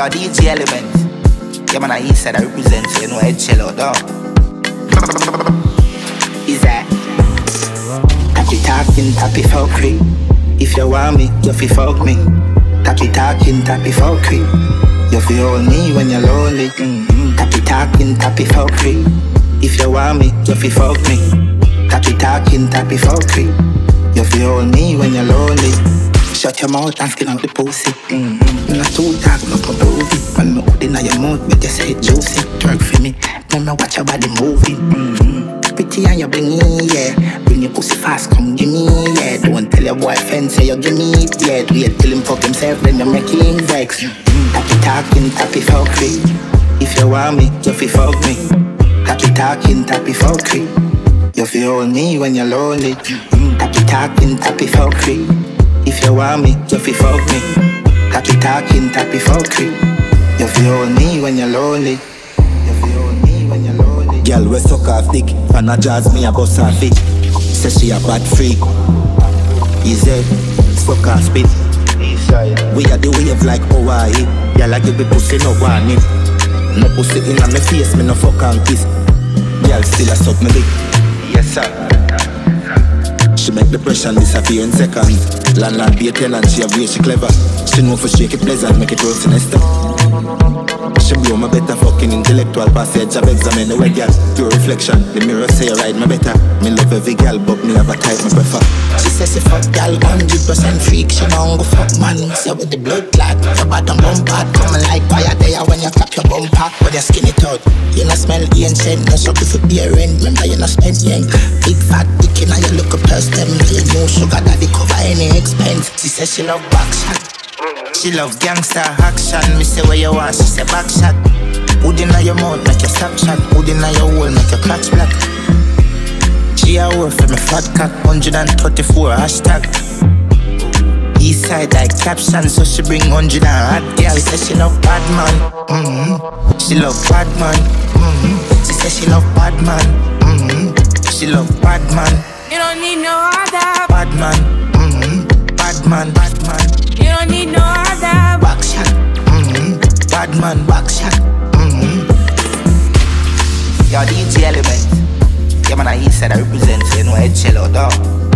Yo, DJ Element. Yeah, man, I east side I represent, you know chill out, dog. Is that? Happy talking, happy. If you want me, you fi fuck me. Happy talking, happy fuckery. You fi hold me when you're lonely. Mm-hmm. Happy talking, happy fuckery. If you want me, you fi fuck me. Happy talking, happy fuckery. You fi hold me when you're lonely. Shut your mouth and skin out the pussy. Mm-hmm. Not too talk, no come prove. When me hood inna your mouth, make you say juicy. Twerk for me, let me watch your body moving. Mm-hmm. Pretty and you blingy, yeah. Bring your pussy fast, come give me, yeah. Don't tell your boyfriend say you give me it, yeah. Wait till him fuck himself, then you make him vex. Mm-hmm. Happy talking, happy fuckery. If you want me, you fi fuck me. Happy talking, happy fuckery. You hold me when you're lonely. Mm-hmm. Happy talking, happy fuckery. If you want me, you fi fuck me. Happy talking, happy fuckery. You hold me when you're lonely. You hold me when you're lonely. Girl, we suck off dick, and a jazz me a bust off it. Say she a bad freak. Easy, suck off spit. We are the wave like Hawaii. Girl, I give me pussy no warning. No pussy in my face, me no fuck and kiss. Girl, still a suck me dick. Yes, sir. She make the pressure disappear in seconds. Landlord be a tenant, she a way she clever. She know for shake it pleasant, make it roll sinister. She blow my better fucking intellectual passage. I've examined the way girl, your reflection. The mirror say you ride my better. Me love every girl, but me have a type me prefer. She says she fuck gal 100% freak She don't go fuck man Say with the blood clot Your bottom bumper Coming like fire there when you clap your bumper But you skin it out You not smell ancient No suck if you be a rent Remember you not spend yank Big fat dick in purse them You know sugar daddy cover any expense. She says she love back shot She love gangster action. Me say where you want? She say back shot Hood inna your mouth make you stop shot. Hood inna your hole make your crotch black. She a work for me fat cock. 134 hashtag. East side like caption So she bring 100 and hot girl. She say she love bad man. Mm-hmm. She love bad man. Mm-hmm. She say she love bad man. Mm-hmm. She love bad man You don't need no other. Bad man mm-hmm. Bad man Bad man You don't need no other. Back shot mm-hmm. Bad man Back shot mm-hmm. Yo DJ Element Yeah man I east side I represent you know I chill dog